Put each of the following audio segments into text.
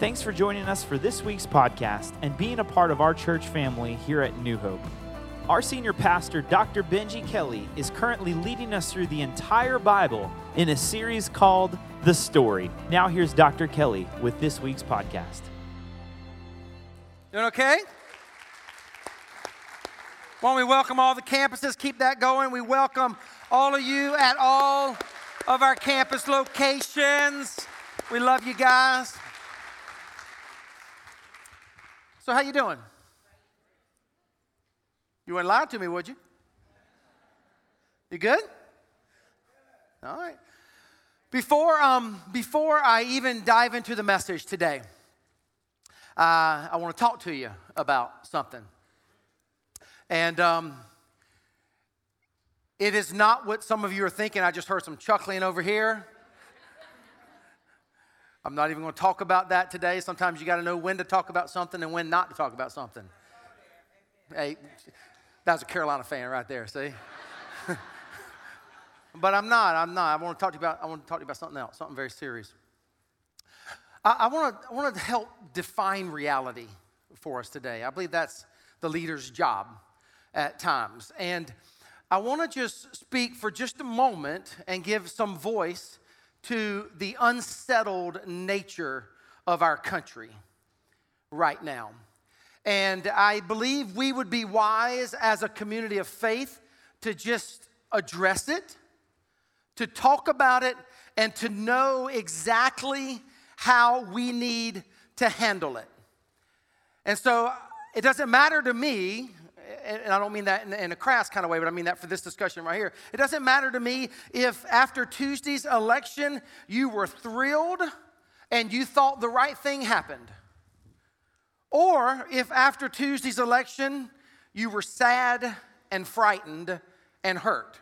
Thanks for joining us for this week's podcast and being a part of our church family here at New Hope. Our senior pastor, Dr. Benji Kelly, is currently leading us through the entire Bible in a series called The Story. Now, here's Dr. Kelly with this week's podcast. Doing okay? Don't we welcome all the campuses? Keep that going. We welcome all of you at all of our campus locations. We love you guys. So how you doing? You wouldn't lie to me, would you? You good? All right. Before, um, before I even dive into the message today, uh, I want to talk to you about something. And um, it is not what some of you are thinking. I just heard some chuckling over here. I'm not even going to talk about that today. Sometimes you got to know when to talk about something and when not to talk about something. Hey, that was a Carolina fan right there, see? but I'm not. I'm not. I want to talk to you about. I want to talk to you about something else, something very serious. I, I want to. I want to help define reality for us today. I believe that's the leader's job at times, and I want to just speak for just a moment and give some voice to the unsettled nature of our country right now. And I believe we would be wise as a community of faith to just address it, to talk about it, and to know exactly how we need to handle it. And so it doesn't matter to me and I don't mean that in, a crass kind of way, but I mean that for this discussion right here. It doesn't matter to me if after Tuesday's election you were thrilled and you thought the right thing happened, or if after Tuesday's election you were sad and frightened and hurt.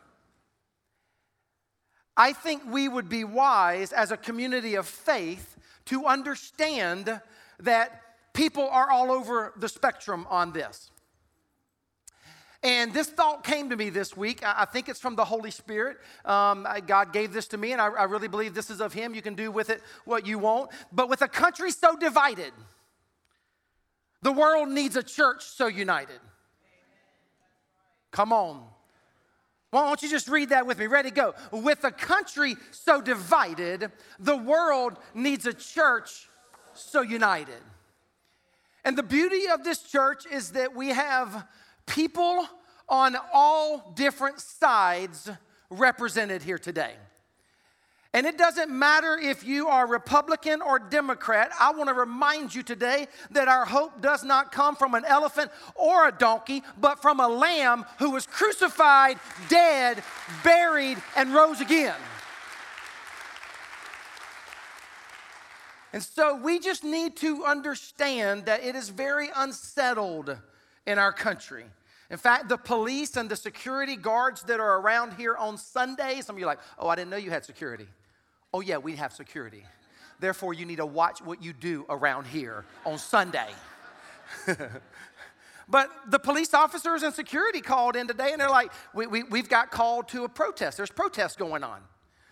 I think we would be wise as a community of faith to understand that people are all over the spectrum on this. And this thought came to me this week. I think it's from the Holy Spirit. Um, God gave this to me, and I, I really believe this is of Him. You can do with it what you want. But with a country so divided, the world needs a church so united. Come on. Why don't you just read that with me? Ready, go. With a country so divided, the world needs a church so united. And the beauty of this church is that we have people on all different sides represented here today. And it doesn't matter if you are Republican or Democrat, I want to remind you today that our hope does not come from an elephant or a donkey, but from a lamb who was crucified, dead, buried, and rose again. And so we just need to understand that it is very unsettled in our country. In fact, the police and the security guards that are around here on Sundays, some of you are like, oh, I didn't know you had security. Oh, yeah, we have security. Therefore, you need to watch what you do around here on Sunday. but the police officers and security called in today and they're like, we, we, we've got called to a protest. There's protests going on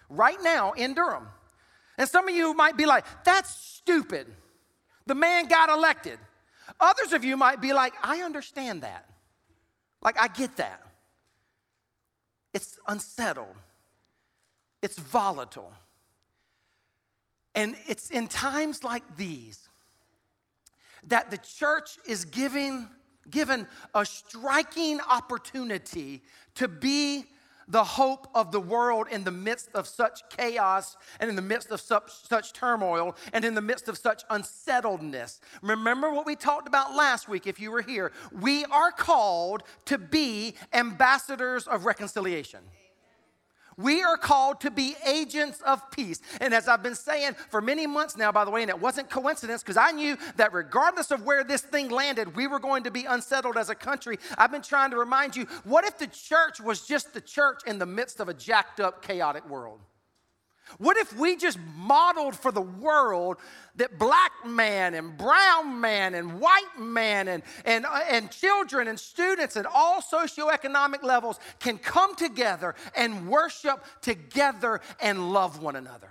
right now in Durham. And some of you might be like, that's stupid. The man got elected. Others of you might be like, I understand that. Like, I get that. It's unsettled, it's volatile. And it's in times like these that the church is giving, given a striking opportunity to be the hope of the world in the midst of such chaos and in the midst of such, such turmoil and in the midst of such unsettledness. Remember what we talked about last week if you were here. We are called to be ambassadors of reconciliation. We are called to be agents of peace. And as I've been saying for many months now, by the way, and it wasn't coincidence because I knew that regardless of where this thing landed, we were going to be unsettled as a country. I've been trying to remind you what if the church was just the church in the midst of a jacked up, chaotic world? What if we just modeled for the world that black man and brown man and white man and, and, uh, and children and students at all socioeconomic levels can come together and worship together and love one another?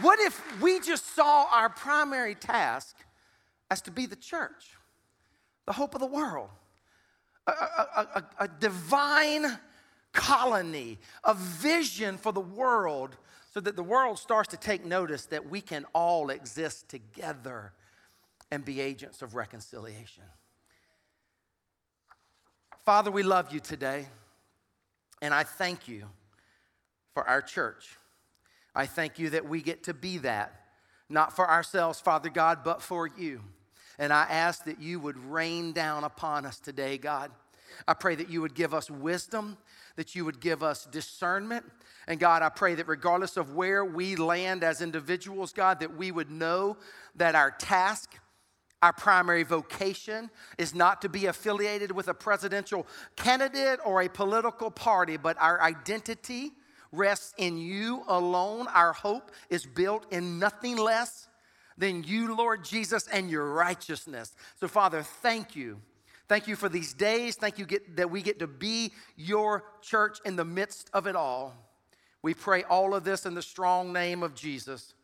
What if we just saw our primary task as to be the church, the hope of the world, a, a, a, divine colony, a vision for the world, so that the world starts to take notice that we can all exist together and be agents of reconciliation. Father, we love you today, and I thank you for our church. I thank you that we get to be that, not for ourselves, Father God, but for you. And I ask that you would rain down upon us today, God. I pray that you would give us wisdom, that you would give us discernment. And God, I pray that regardless of where we land as individuals, God, that we would know that our task, our primary vocation is not to be affiliated with a presidential candidate or a political party, but our identity rests in you alone. Our hope is built in nothing less than you, Lord Jesus, and your righteousness. So, Father, thank you. Thank you for these days. Thank you get, that we get to be your church in the midst of it all. We pray all of this in the strong name of Jesus.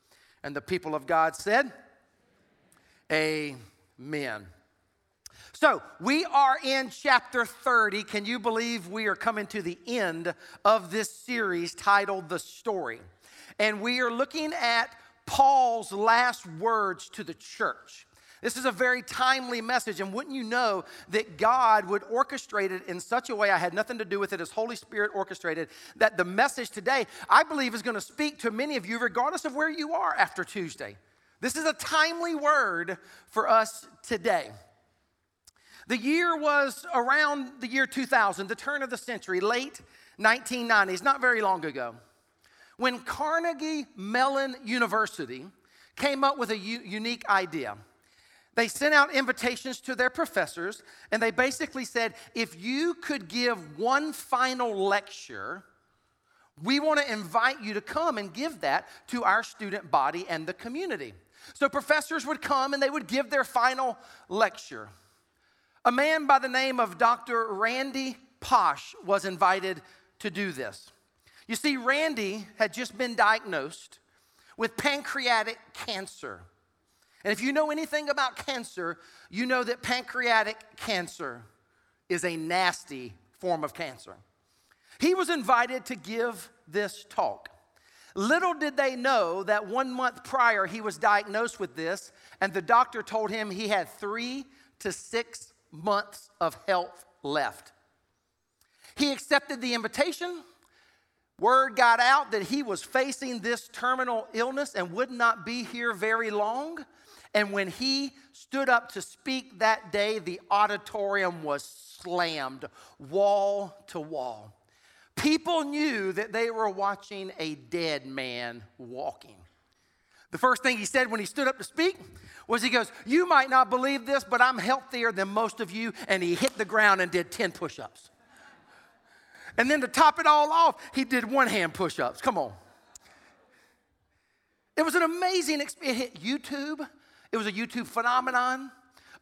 And the people of God said, Amen. So, we are in chapter 30. Can you believe we are coming to the end of this series titled The Story? And we are looking at Paul's last words to the church. This is a very timely message, and wouldn't you know that God would orchestrate it in such a way, I had nothing to do with it, as Holy Spirit orchestrated, that the message today, I believe, is going to speak to many of you, regardless of where you are after Tuesday. This is a timely word for us today. The year was around the year 2000, the turn of the century, late 1990s, not very long ago, when Carnegie Mellon University came up with a u- unique idea. They sent out invitations to their professors, and they basically said if you could give one final lecture, we want to invite you to come and give that to our student body and the community. So professors would come and they would give their final lecture. A man by the name of Dr. Randy Pausch was invited to do this. You see, Randy had just been diagnosed with pancreatic cancer. And if you know anything about cancer, you know that pancreatic cancer is a nasty form of cancer. He was invited to give this talk. Little did they know that one month prior he was diagnosed with this, and the doctor told him he had three to six months of health left. He accepted the invitation. Word got out that he was facing this terminal illness and would not be here very long. And when he stood up to speak that day, the auditorium was slammed wall to wall. People knew that they were watching a dead man walking. The first thing he said when he stood up to speak was he goes, You might not believe this, but I'm healthier than most of you. And he hit the ground and did 10 push ups. And then to top it all off, he did one hand push ups. Come on. It was an amazing experience. It hit YouTube, it was a YouTube phenomenon.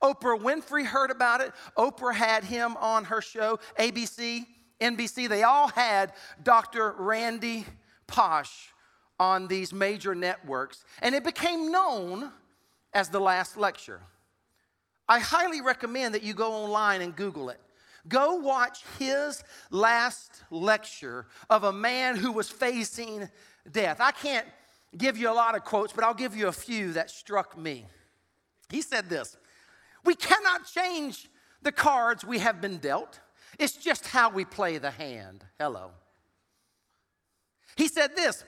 Oprah Winfrey heard about it. Oprah had him on her show, ABC, NBC. They all had Dr. Randy Pausch on these major networks. And it became known as the last lecture. I highly recommend that you go online and Google it. Go watch his last lecture of a man who was facing death. I can't give you a lot of quotes, but I'll give you a few that struck me. He said this We cannot change the cards we have been dealt, it's just how we play the hand. Hello. He said this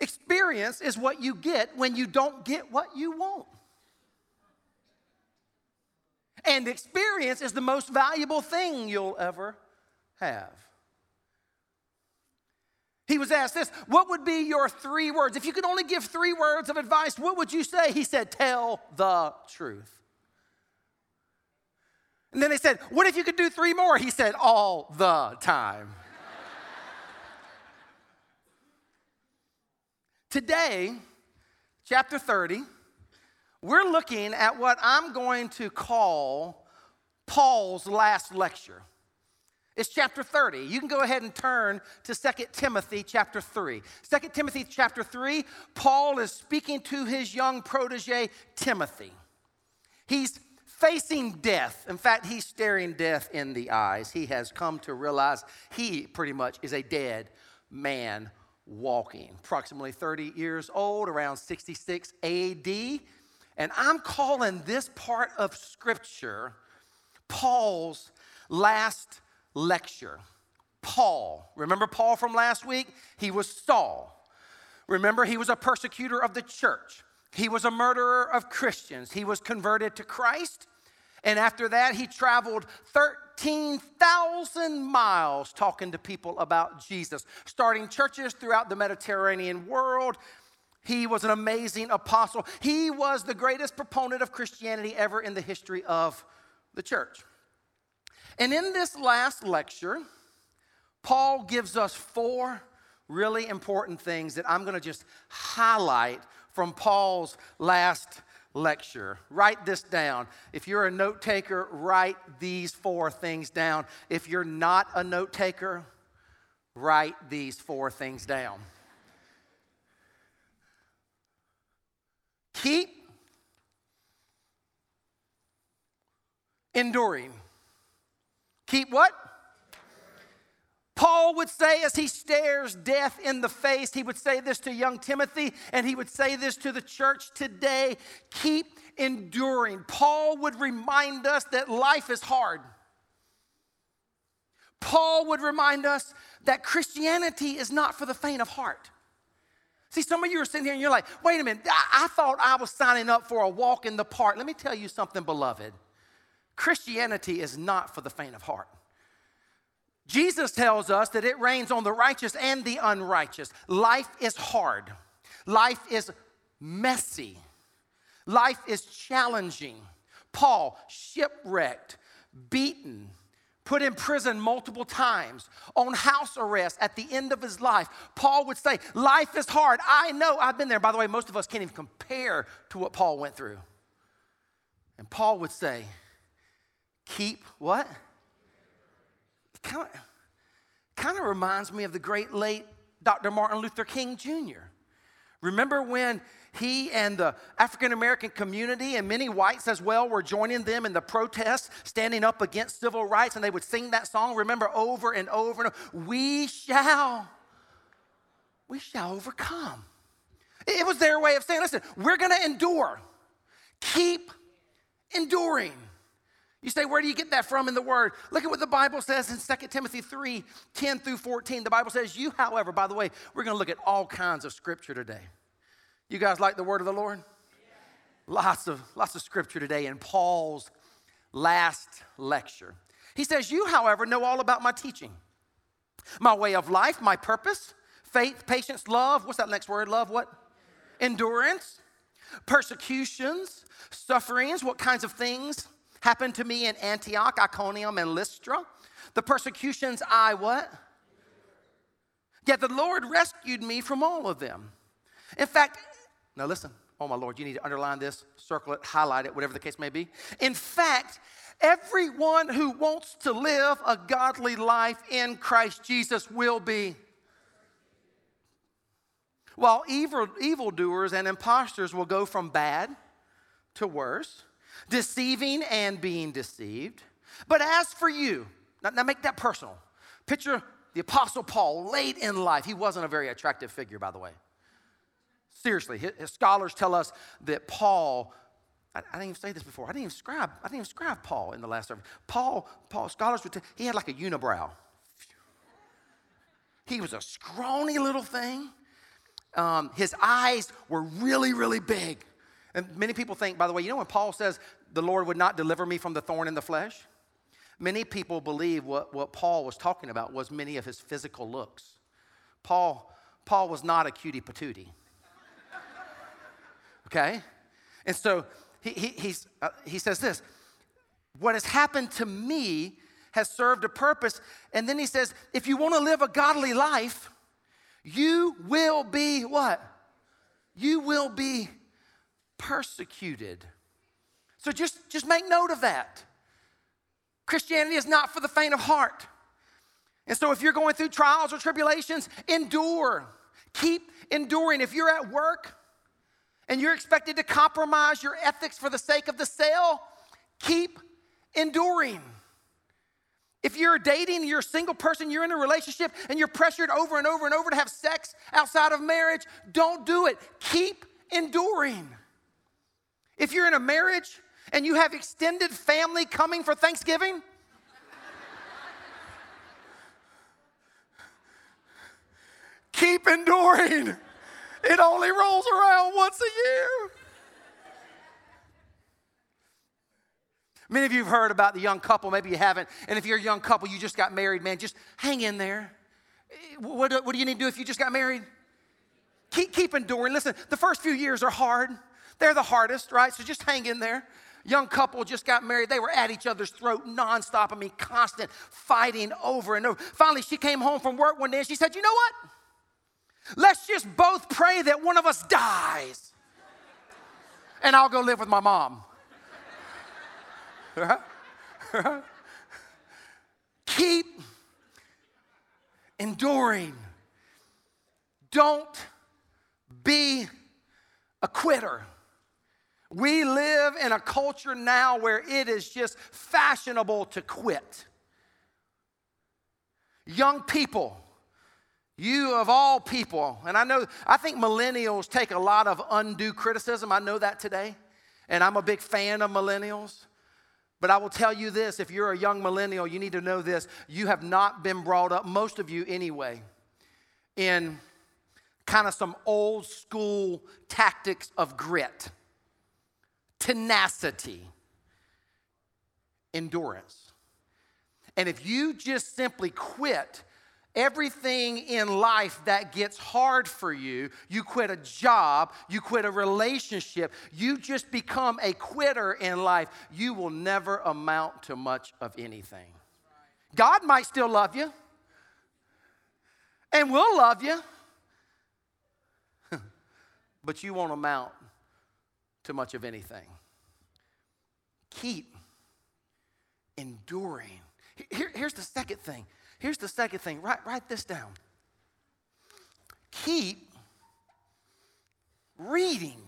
Experience is what you get when you don't get what you want. And experience is the most valuable thing you'll ever have. He was asked this What would be your three words? If you could only give three words of advice, what would you say? He said, Tell the truth. And then they said, What if you could do three more? He said, All the time. Today, chapter 30, we're looking at what I'm going to call Paul's last lecture. It's chapter 30. You can go ahead and turn to 2 Timothy chapter 3. 2 Timothy chapter 3, Paul is speaking to his young protege, Timothy. He's facing death. In fact, he's staring death in the eyes. He has come to realize he pretty much is a dead man walking. Approximately 30 years old, around 66 AD. And I'm calling this part of Scripture Paul's last lecture. Paul, remember Paul from last week? He was Saul. Remember, he was a persecutor of the church. He was a murderer of Christians. He was converted to Christ. And after that, he traveled 13,000 miles talking to people about Jesus, starting churches throughout the Mediterranean world. He was an amazing apostle. He was the greatest proponent of Christianity ever in the history of the church. And in this last lecture, Paul gives us four really important things that I'm going to just highlight from Paul's last lecture. Write this down. If you're a note taker, write these four things down. If you're not a note taker, write these four things down. Keep enduring. Keep what? Paul would say as he stares death in the face, he would say this to young Timothy, and he would say this to the church today keep enduring. Paul would remind us that life is hard. Paul would remind us that Christianity is not for the faint of heart. See, some of you are sitting here and you're like, wait a minute, I, I thought I was signing up for a walk in the park. Let me tell you something, beloved. Christianity is not for the faint of heart. Jesus tells us that it rains on the righteous and the unrighteous. Life is hard, life is messy, life is challenging. Paul, shipwrecked, beaten, put in prison multiple times, on house arrest at the end of his life. Paul would say, Life is hard. I know, I've been there. By the way, most of us can't even compare to what Paul went through. And Paul would say, keep what? Kind of, kind of reminds me of the great late Dr. Martin Luther King Jr. Remember when he and the African American community and many whites as well were joining them in the protests, standing up against civil rights, and they would sing that song, remember, over and over and over, we shall, we shall overcome. It was their way of saying, listen, we're gonna endure. Keep enduring. You say, where do you get that from in the word? Look at what the Bible says in 2 Timothy 3 10 through 14. The Bible says, You, however, by the way, we're going to look at all kinds of scripture today. You guys like the word of the Lord? Lots of lots of scripture today in Paul's last lecture. He says, You, however, know all about my teaching, my way of life, my purpose, faith, patience, love. What's that next word? Love what? Endurance, persecutions, sufferings, what kinds of things happened to me in Antioch, Iconium, and Lystra. The persecutions I what? Yet the Lord rescued me from all of them. In fact, now listen, oh my Lord, you need to underline this, circle it, highlight it, whatever the case may be. In fact, everyone who wants to live a godly life in Christ Jesus will be. While evil, evildoers and impostors will go from bad to worse, deceiving and being deceived. But as for you, now, now make that personal. Picture the Apostle Paul late in life. He wasn't a very attractive figure, by the way. Seriously, his, scholars tell us that Paul, I, I, didn't even say this before. I didn't even scribe. I didn't even scribe Paul in the last service. Paul, Paul, scholars would tell, he had like a unibrow. He was a scrawny little thing. Um, his eyes were really, really big. And many people think, by the way, you know when Paul says, the Lord would not deliver me from the thorn in the flesh? Many people believe what, what Paul was talking about was many of his physical looks. Paul, Paul was not a cutie patootie. Okay? And so he, he, uh, he says this What has happened to me has served a purpose. And then he says, If you want to live a godly life, you will be what? You will be persecuted. So just, just make note of that. Christianity is not for the faint of heart. And so, if you're going through trials or tribulations, endure. Keep enduring. If you're at work and you're expected to compromise your ethics for the sake of the sale, keep enduring. If you're dating, you're a single person, you're in a relationship, and you're pressured over and over and over to have sex outside of marriage, don't do it. Keep enduring. If you're in a marriage and you have extended family coming for Thanksgiving, keep enduring. It only rolls around once a year. Many of you have heard about the young couple, maybe you haven't. And if you're a young couple, you just got married, man, just hang in there. What, what do you need to do if you just got married? Keep, keep enduring. Listen, the first few years are hard. They're the hardest, right? So just hang in there. Young couple just got married. They were at each other's throat nonstop. I mean, constant fighting over and over. Finally, she came home from work one day and she said, You know what? Let's just both pray that one of us dies. And I'll go live with my mom. Keep enduring. Don't be a quitter. We live in a culture now where it is just fashionable to quit. Young people, you of all people, and I know, I think millennials take a lot of undue criticism. I know that today, and I'm a big fan of millennials. But I will tell you this if you're a young millennial, you need to know this. You have not been brought up, most of you anyway, in kind of some old school tactics of grit, tenacity, endurance. And if you just simply quit Everything in life that gets hard for you, you quit a job, you quit a relationship, you just become a quitter in life, you will never amount to much of anything. God might still love you and we'll love you, but you won't amount to much of anything. Keep enduring. Here, here's the second thing Here's the second thing write, write this down. Keep reading.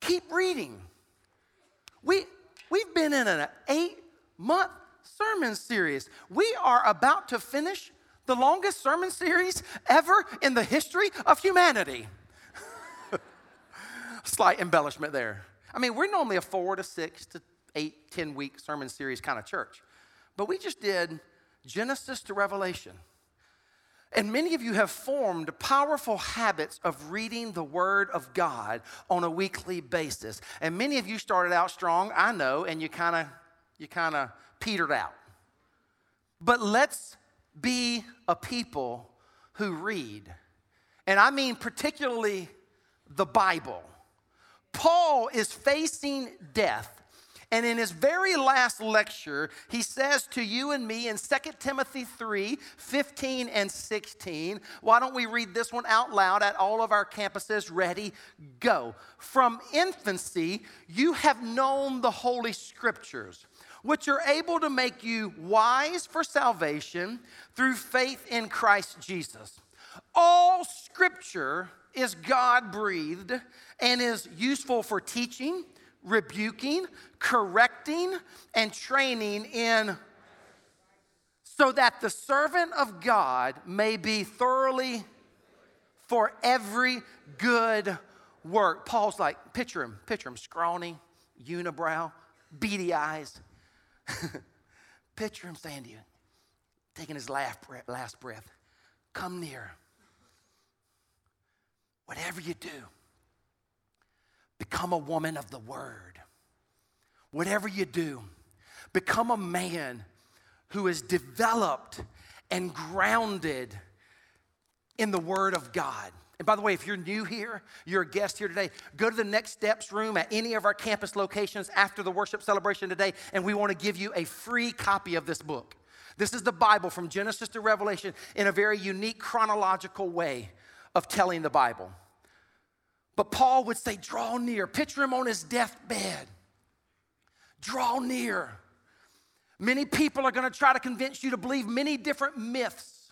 Keep reading. We, we've been in an eight month sermon series. We are about to finish the longest sermon series ever in the history of humanity. Slight embellishment there. I mean, we're normally a four to six to eight, ten week sermon series kind of church. But we just did Genesis to Revelation. And many of you have formed powerful habits of reading the Word of God on a weekly basis. And many of you started out strong, I know, and you kind of you kind of petered out. But let's be a people who read. And I mean particularly the Bible. Paul is facing death and in his very last lecture, he says to you and me in 2 Timothy 3 15 and 16, why don't we read this one out loud at all of our campuses? Ready, go. From infancy, you have known the Holy Scriptures, which are able to make you wise for salvation through faith in Christ Jesus. All Scripture is God breathed and is useful for teaching rebuking, correcting, and training in so that the servant of God may be thoroughly for every good work. Paul's like, picture him, picture him, scrawny, unibrow, beady eyes. picture him saying to you, taking his last breath, last breath, come near. Whatever you do, Become a woman of the word. Whatever you do, become a man who is developed and grounded in the word of God. And by the way, if you're new here, you're a guest here today, go to the Next Steps room at any of our campus locations after the worship celebration today, and we want to give you a free copy of this book. This is the Bible from Genesis to Revelation in a very unique chronological way of telling the Bible. But Paul would say, Draw near. Picture him on his deathbed. Draw near. Many people are going to try to convince you to believe many different myths.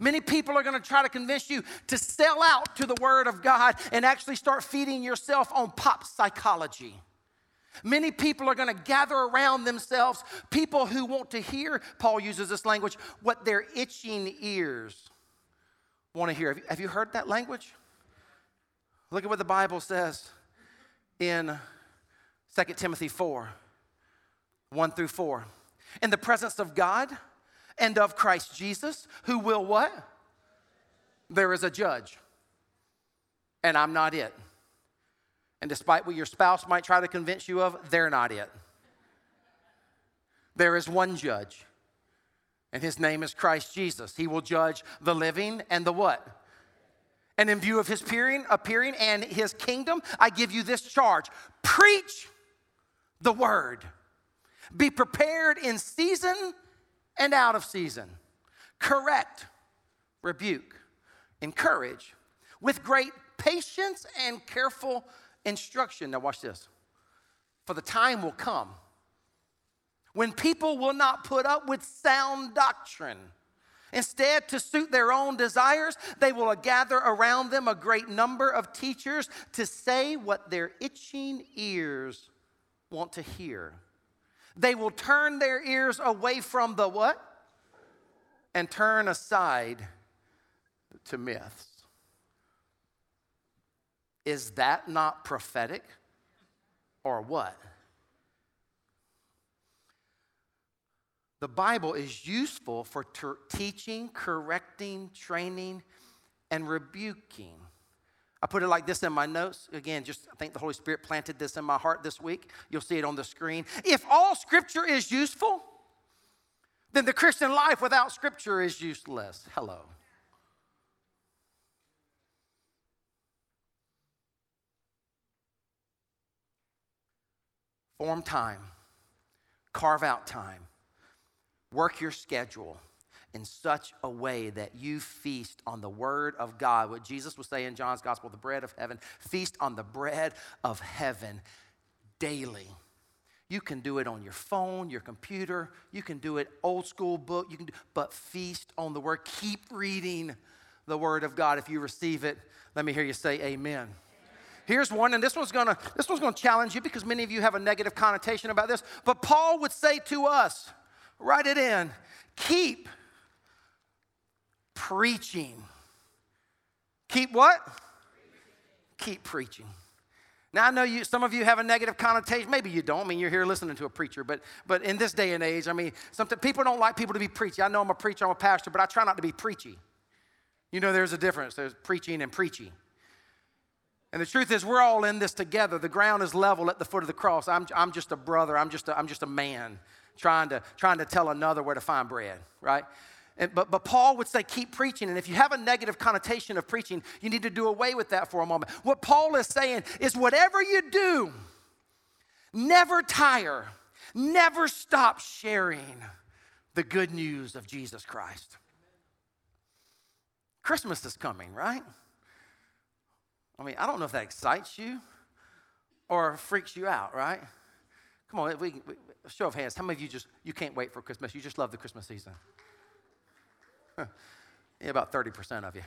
Many people are going to try to convince you to sell out to the Word of God and actually start feeding yourself on pop psychology. Many people are going to gather around themselves people who want to hear, Paul uses this language, what their itching ears want to hear. Have you, heard that language? Look at what the Bible says in 2 Timothy 4 1 through 4. In the presence of God and of Christ Jesus, who will what? There is a judge, and I'm not it. And despite what your spouse might try to convince you of, they're not it. There is one judge, and his name is Christ Jesus. He will judge the living and the what? And in view of his appearing, appearing and his kingdom, I give you this charge preach the word. Be prepared in season and out of season. Correct, rebuke, encourage with great patience and careful instruction. Now, watch this. For the time will come when people will not put up with sound doctrine. Instead, to suit their own desires, they will gather around them a great number of teachers to say what their itching ears want to hear. They will turn their ears away from the what? And turn aside to myths. Is that not prophetic or what? The Bible is useful for ter- teaching, correcting, training, and rebuking. I put it like this in my notes. Again, just I think the Holy Spirit planted this in my heart this week. You'll see it on the screen. If all scripture is useful, then the Christian life without scripture is useless. Hello. Form time, carve out time, work your schedule in such a way that you feast on the Word of God. What Jesus was saying in John's Gospel, the bread of heaven, feast on the bread of heaven daily. You can do it on your phone, your computer, you can do it old school book, you can do, but feast on the Word. Keep reading the Word of God. If you receive it, let me hear you say amen. Here's one, and this one's gonna this one's gonna challenge you because many of you have a negative connotation about this. But Paul would say to us, write it in, keep preaching. Keep what? Keep preaching. Now I know you some of you have a negative connotation. Maybe you don't. I mean, you're here listening to a preacher, but but in this day and age, I mean, something people don't like people to be preachy. I know I'm a preacher, I'm a pastor, but I try not to be preachy. You know, there's a difference. There's preaching and preachy. And the truth is, we're all in this together. The ground is level at the foot of the cross. I'm, I'm just a brother. I'm just a, I'm just a man trying to, trying to tell another where to find bread, right? And, but, but Paul would say, keep preaching. And if you have a negative connotation of preaching, you need to do away with that for a moment. What Paul is saying is, whatever you do, never tire, never stop sharing the good news of Jesus Christ. Christmas is coming, right? I mean, I don't know if that excites you or freaks you out, right? Come on, we, we, show of hands. How many of you just you can't wait for Christmas? You just love the Christmas season. Yeah, about 30% of you.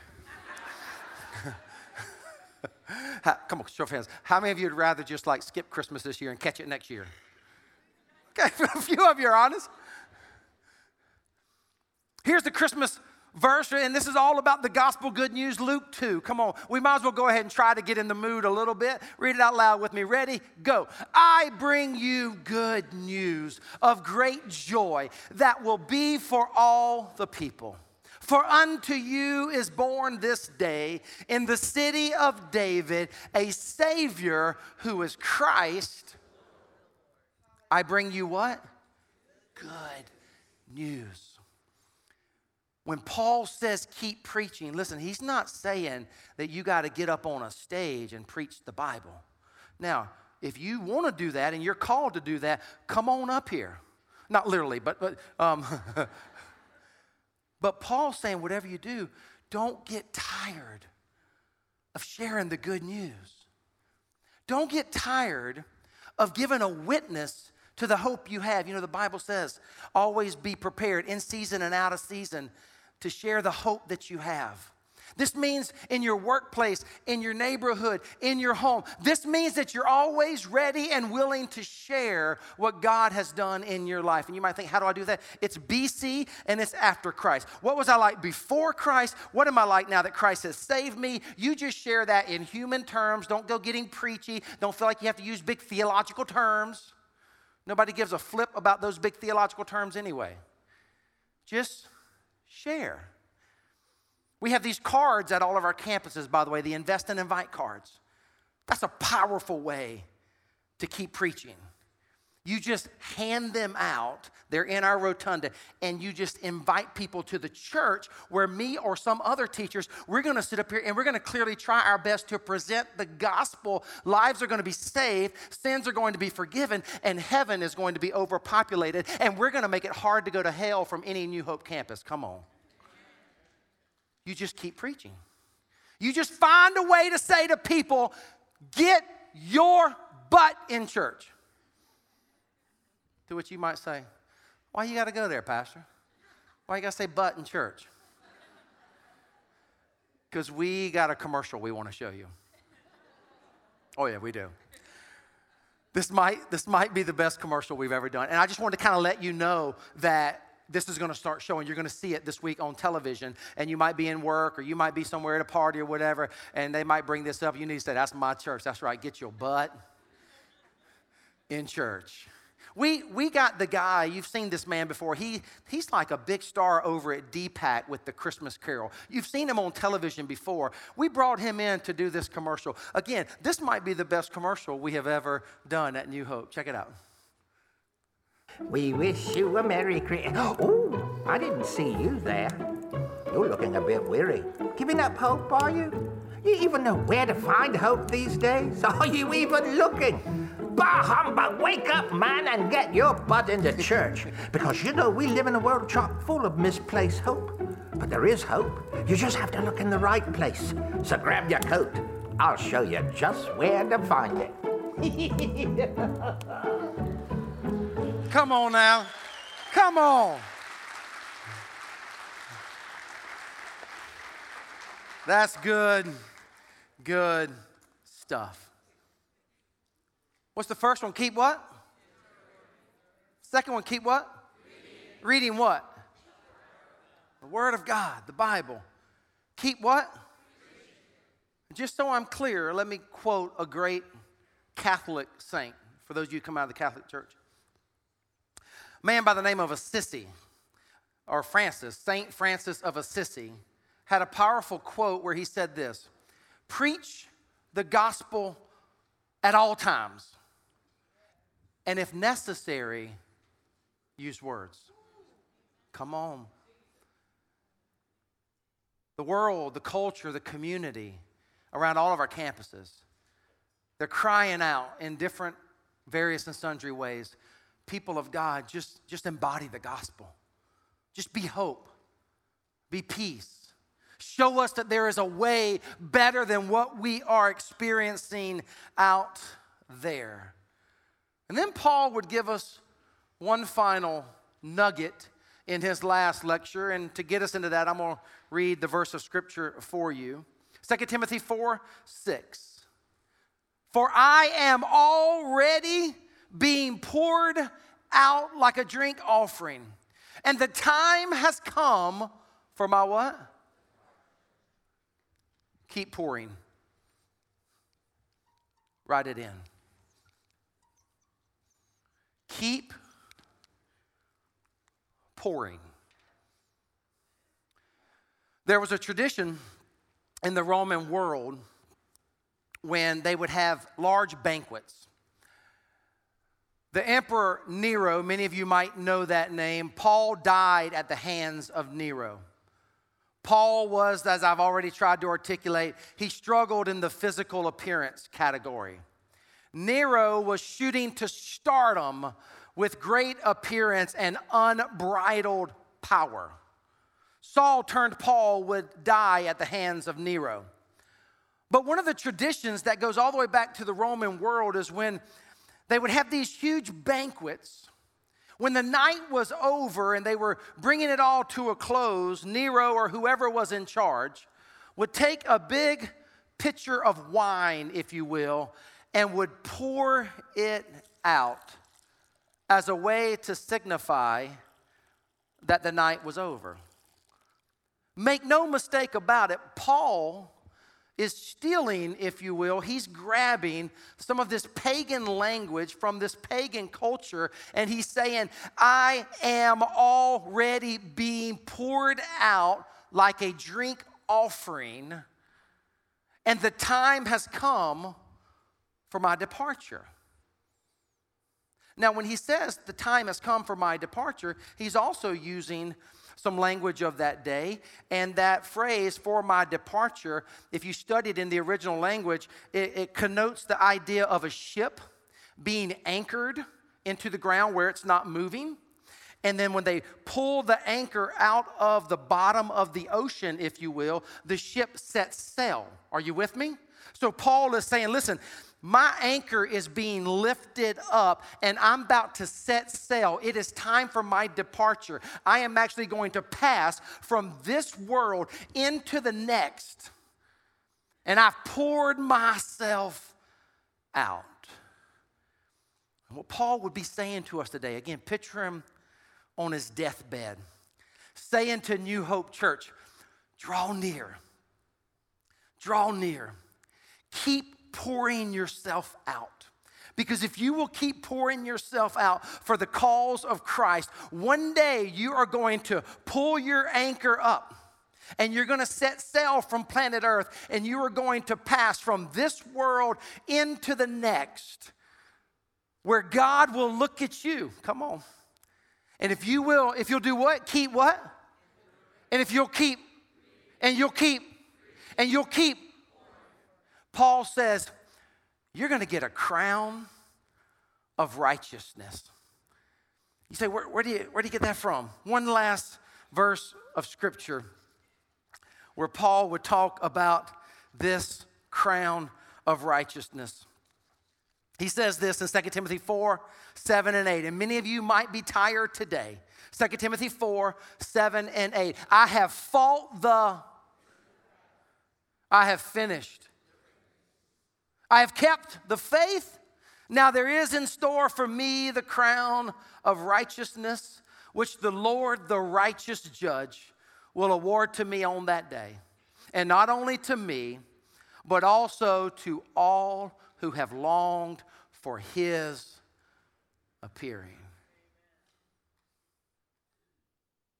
come on, show of hands. How many of you would rather just like skip Christmas this year and catch it next year? Okay, a few of you are honest. Here's the Christmas verse, and this is all about the gospel good news, Luke 2. Come on, we might as well go ahead and try to get in the mood a little bit. Read it out loud with me. Ready? Go. I bring you good news of great joy that will be for all the people. For unto you is born this day in the city of David a Savior who is Christ. I bring you what? Good news when Paul says keep preaching, listen, he's not saying that you got to get up on a stage and preach the Bible. Now, if you want to do that and you're called to do that, come on up here. Not literally, but but um, but Paul's saying whatever you do, don't get tired of sharing the good news. Don't get tired of giving a witness to the hope you have. You know, the Bible says, always be prepared in season and out of season to share the hope that you have. This means in your workplace, in your neighborhood, in your home. This means that you're always ready and willing to share what God has done in your life. And you might think, how do I do that? It's BC and it's after Christ. What was I like before Christ? What am I like now that Christ has saved me? You just share that in human terms. Don't go getting preachy. Don't feel like you have to use big theological terms. Nobody gives a flip about those big theological terms anyway. Just share. We have these cards at all of our campuses, by the way, the Invest and Invite cards. That's a powerful way to keep preaching. You just hand them out, they're in our rotunda, and you just invite people to the church where me or some other teachers, we're gonna sit up here and we're gonna clearly try our best to present the gospel. Lives are gonna be saved, sins are going to be forgiven, and heaven is going to be overpopulated, and we're gonna make it hard to go to hell from any New Hope campus. Come on. You just keep preaching. You just find a way to say to people, get your butt in church. To which you might say, why you got to go there, Pastor? Why you got to say butt in church? Because we got a commercial we want to show you. Oh, yeah, we do. This might, this might be the best commercial we've ever done. And I just wanted to kind of let you know that this is going to start showing. You're going to see it this week on television, and you might be in work or you might be somewhere at a party or whatever, and they might bring this up. You need to say, That's my church. That's right. Get your butt in church. We, we got the guy, you've seen this man before. He, he's like a big star over at DPAC with the Christmas Carol. You've seen him on television before. We brought him in to do this commercial. Again, this might be the best commercial we have ever done at New Hope. Check it out. We wish you a Merry Christmas. Oh, I didn't see you there. You're looking a bit weary. Giving up hope, are you? You even know where to find hope these days? Are you even looking? Bah humbug, wake up, man, and get your butt into church. Because you know we live in a world chock full of misplaced hope. But there is hope. You just have to look in the right place. So grab your coat. I'll show you just where to find it. Come on now. Come on. That's good, good stuff. What's the first one? Keep what? Second one, keep what? Reading, Reading what? The Word of God, the Bible. Keep what? Just so I'm clear, let me quote a great Catholic saint for those of you who come out of the Catholic Church A man by the name of Assisi, or Francis, Saint Francis of Assisi, had a powerful quote where he said this Preach the gospel at all times, and if necessary, use words. Come on. The world, the culture, the community around all of our campuses, they're crying out in different, various, and sundry ways people of God, just, just embody the gospel. Just be hope, be peace. Show us that there is a way better than what we are experiencing out there. And then Paul would give us one final nugget in his last lecture. And to get us into that, I'm going to read the verse of scripture for you 2 Timothy 4 6. For I am already being poured out like a drink offering. And the time has come for my what? Keep pouring. Write it in. Keep pouring. There was a tradition in the Roman world when they would have large banquets. The Emperor Nero, many of you might know that name, Paul died at the hands of Nero. Paul was, as I've already tried to articulate, he struggled in the physical appearance category. Nero was shooting to stardom with great appearance and unbridled power. Saul turned Paul would die at the hands of Nero. But one of the traditions that goes all the way back to the Roman world is when They would have these huge banquets. When the night was over and they were bringing it all to a close, Nero or whoever was in charge would take a big pitcher of wine, if you will, and would pour it out as a way to signify that the night was over. Make no mistake about it, Paul is stealing, if you will, he's grabbing some of this pagan language from this pagan culture, and he's saying, I am already being poured out like a drink offering, and the time has come for my departure. Now, when he says the time has come for my departure, he's also using some language of that day. And that phrase, for my departure, if you study it in the original language, it, it connotes the idea of a ship being anchored into the ground where it's not moving. And then when they pull the anchor out of the bottom of the ocean, if you will, the ship sets sail. Are you with me? So Paul is saying, listen, my anchor is being lifted up and I'm about to set sail. It is time for my departure. I am actually going to pass from this world into the next. And I've poured myself out. What Paul would be saying to us today, again, picture him on his deathbed, saying to New Hope Church, draw near, draw near, keep pouring yourself out. Because if you will keep pouring yourself out for the cause of Christ, one day you are going to pull your anchor up and you're going to set sail from planet Earth and you are going to pass from this world into the next where God will look at you. Come on. And if you will, if you'll do what? Keep what? And if you'll keep, and you'll keep, and you'll keep Paul says, You're going to get a crown of righteousness. You say, where, where, do you, where do you get that from? One last verse of scripture where Paul would talk about this crown of righteousness. He says this in 2 Timothy 4 7 and 8. And many of you might be tired today. 2 Timothy 4 7 and 8. I have fought the, I have finished. I have kept the faith. Now there is in store for me the crown of righteousness, which the Lord, the righteous judge, will award to me on that day. And not only to me, but also to all who have longed for his appearing.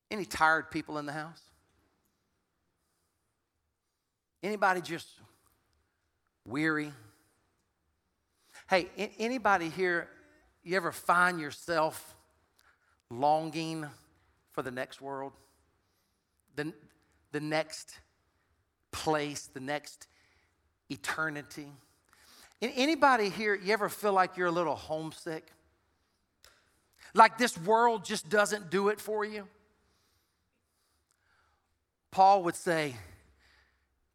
Any tired people in the house? Anybody just weary? Hey, anybody here, you ever find yourself longing for the next world? The, the next place, the next eternity? Anybody here, you ever feel like you're a little homesick? Like this world just doesn't do it for you? Paul would say,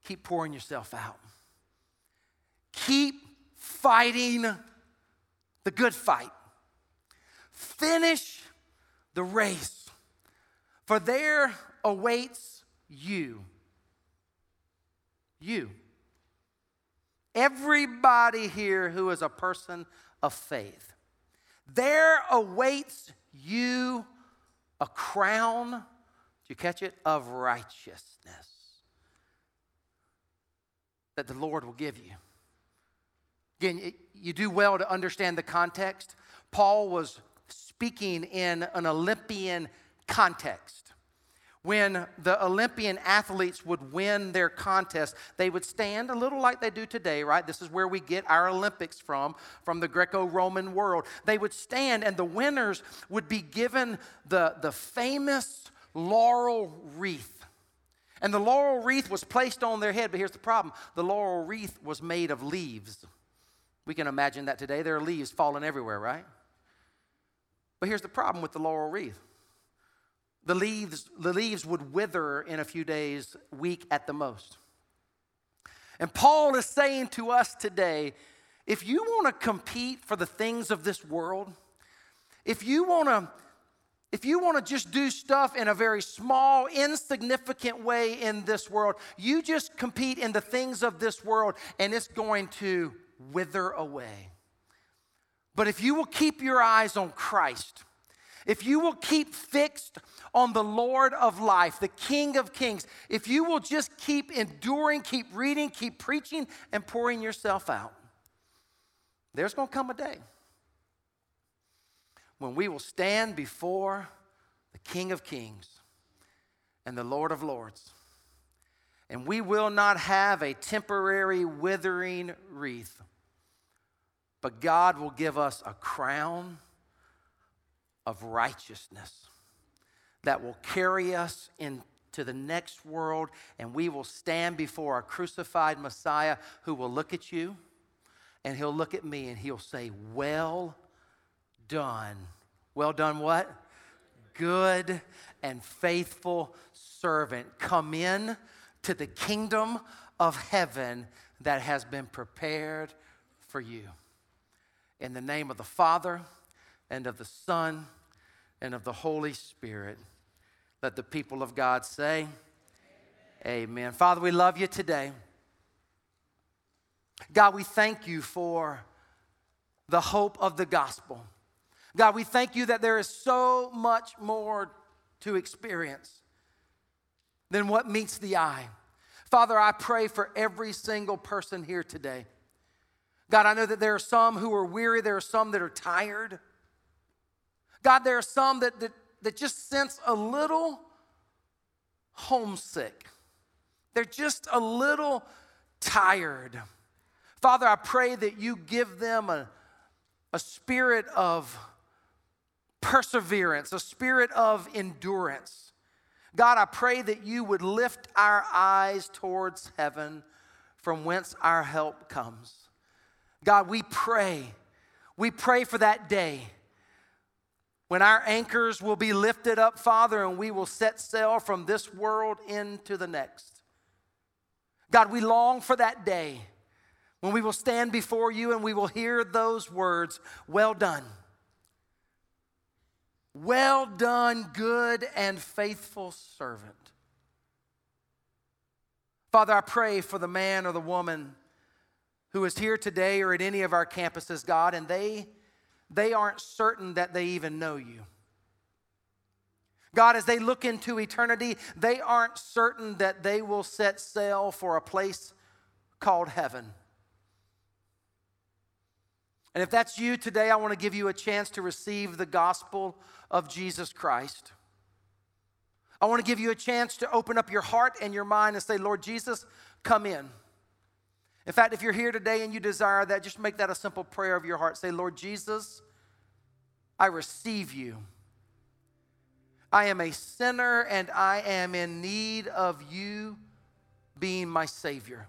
keep pouring yourself out. Keep fighting the good fight. Finish the race, for there awaits you. You. Everybody here who is a person of faith. There awaits you a crown, do you catch it, of righteousness that the Lord will give you. Again, you do well to understand the context. Paul was speaking in an Olympian context. When the Olympian athletes would win their contest, they would stand a little like they do today, right? This is where we get our Olympics from, from the Greco Roman world. They would stand, and the winners would be given the, the famous laurel wreath. And the laurel wreath was placed on their head, but here's the problem the laurel wreath was made of leaves. We can imagine that today. There are leaves falling everywhere, right? But here's the problem with the laurel wreath the leaves, the leaves would wither in a few days, week at the most. And Paul is saying to us today, if you want to compete for the things of this world, if you want to if you want to just do stuff in a very small, insignificant way in this world, you just compete in the things of this world and it's going to wither away. But if you will keep your eyes on Christ, if you will keep fixed on the Lord of life, the King of kings, if you will just keep enduring, keep reading, keep preaching, and pouring yourself out, there's going to come a day when we will stand before the King of Kings and the Lord of Lords. And we will not have a temporary withering wreath, but God will give us a crown of righteousness that will carry us into the next world, and we will stand before a crucified Messiah who will look at you and he'll look at me and he'll say, Well done. Well done, what? Good and faithful servant. Come in to the kingdom of heaven that has been prepared for you. In the name of the Father and of the Son and of the Holy Spirit, let the people of God say, Amen. Amen. Father, we love you today. God, we thank you for the hope of the gospel. God, we thank you that there is so much more to experience than what meets the eye. Father, I pray for every single person here today. God, I know that there are some who are weary, there are some that are tired. God, there are some that, that, that just sense a little homesick. They're just a little tired. Father, I pray that you give them a, a spirit of perseverance, a spirit of endurance. God, I pray that you would lift our eyes towards heaven from whence our help comes. God, we pray, we pray for that day when our anchors will be lifted up, Father, and we will set sail from this world into the next. God, we long for that day when we will stand before you and we will hear those words, Well done well done, good and faithful servant. Father, I pray for the man or the woman who is here today or at any of our campuses, God, and they, they aren't certain that they even know you. God, as they look into eternity, they aren't certain that they will set sail for a place called heaven. And if that's you today, I want to give you a chance to receive the gospel of Jesus Christ. I want to give you a chance to open up your heart and your mind and say, Lord Jesus, come in. In fact, if you're here today and you desire that, just make that a simple prayer of your heart. Say, Lord Jesus, I receive you. I am a sinner and I am in need of you being my Savior.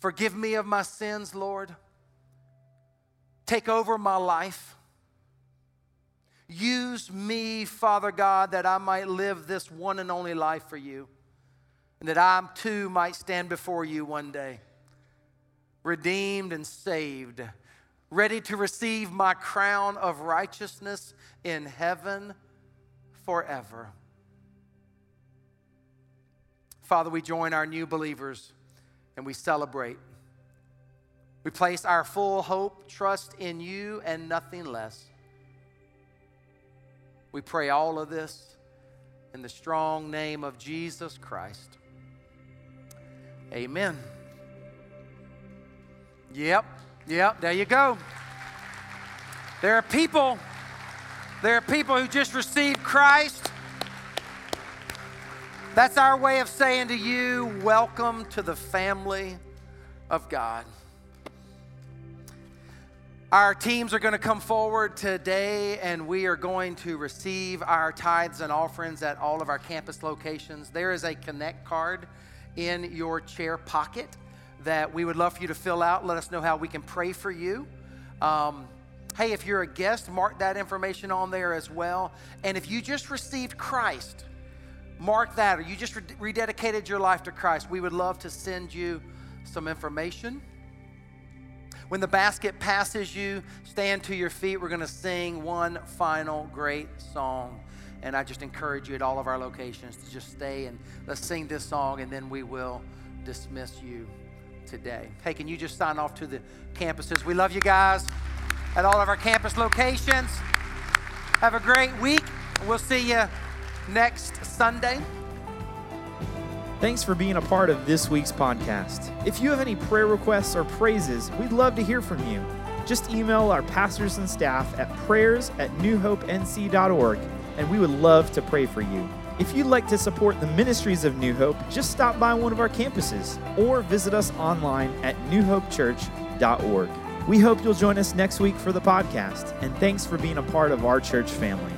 Forgive me of my sins, Lord. Take over my life. Use me, Father God, that I might live this one and only life for you, and that I too might stand before you one day, redeemed and saved, ready to receive my crown of righteousness in heaven forever. Father, we join our new believers and we celebrate. We place our full hope, trust in you, and nothing less. We pray all of this in the strong name of Jesus Christ. Amen. Yep, yep, there you go. There are people, there are people who just received Christ. That's our way of saying to you, welcome to the family of God. Our teams are going to come forward today and we are going to receive our tithes and offerings at all of our campus locations. There is a connect card in your chair pocket that we would love for you to fill out. Let us know how we can pray for you. Um, hey, if you're a guest, mark that information on there as well. And if you just received Christ, mark that, or you just rededicated your life to Christ, we would love to send you some information. When the basket passes you, stand to your feet. We're going to sing one final great song. And I just encourage you at all of our locations to just stay and let's sing this song, and then we will dismiss you today. Hey, can you just sign off to the campuses? We love you guys at all of our campus locations. Have a great week. We'll see you next Sunday. Thanks for being a part of this week's podcast. If you have any prayer requests or praises, we'd love to hear from you. Just email our pastors and staff at prayers at newhopenc.org, and we would love to pray for you. If you'd like to support the ministries of New Hope, just stop by one of our campuses or visit us online at newhopechurch.org. We hope you'll join us next week for the podcast, and thanks for being a part of our church family.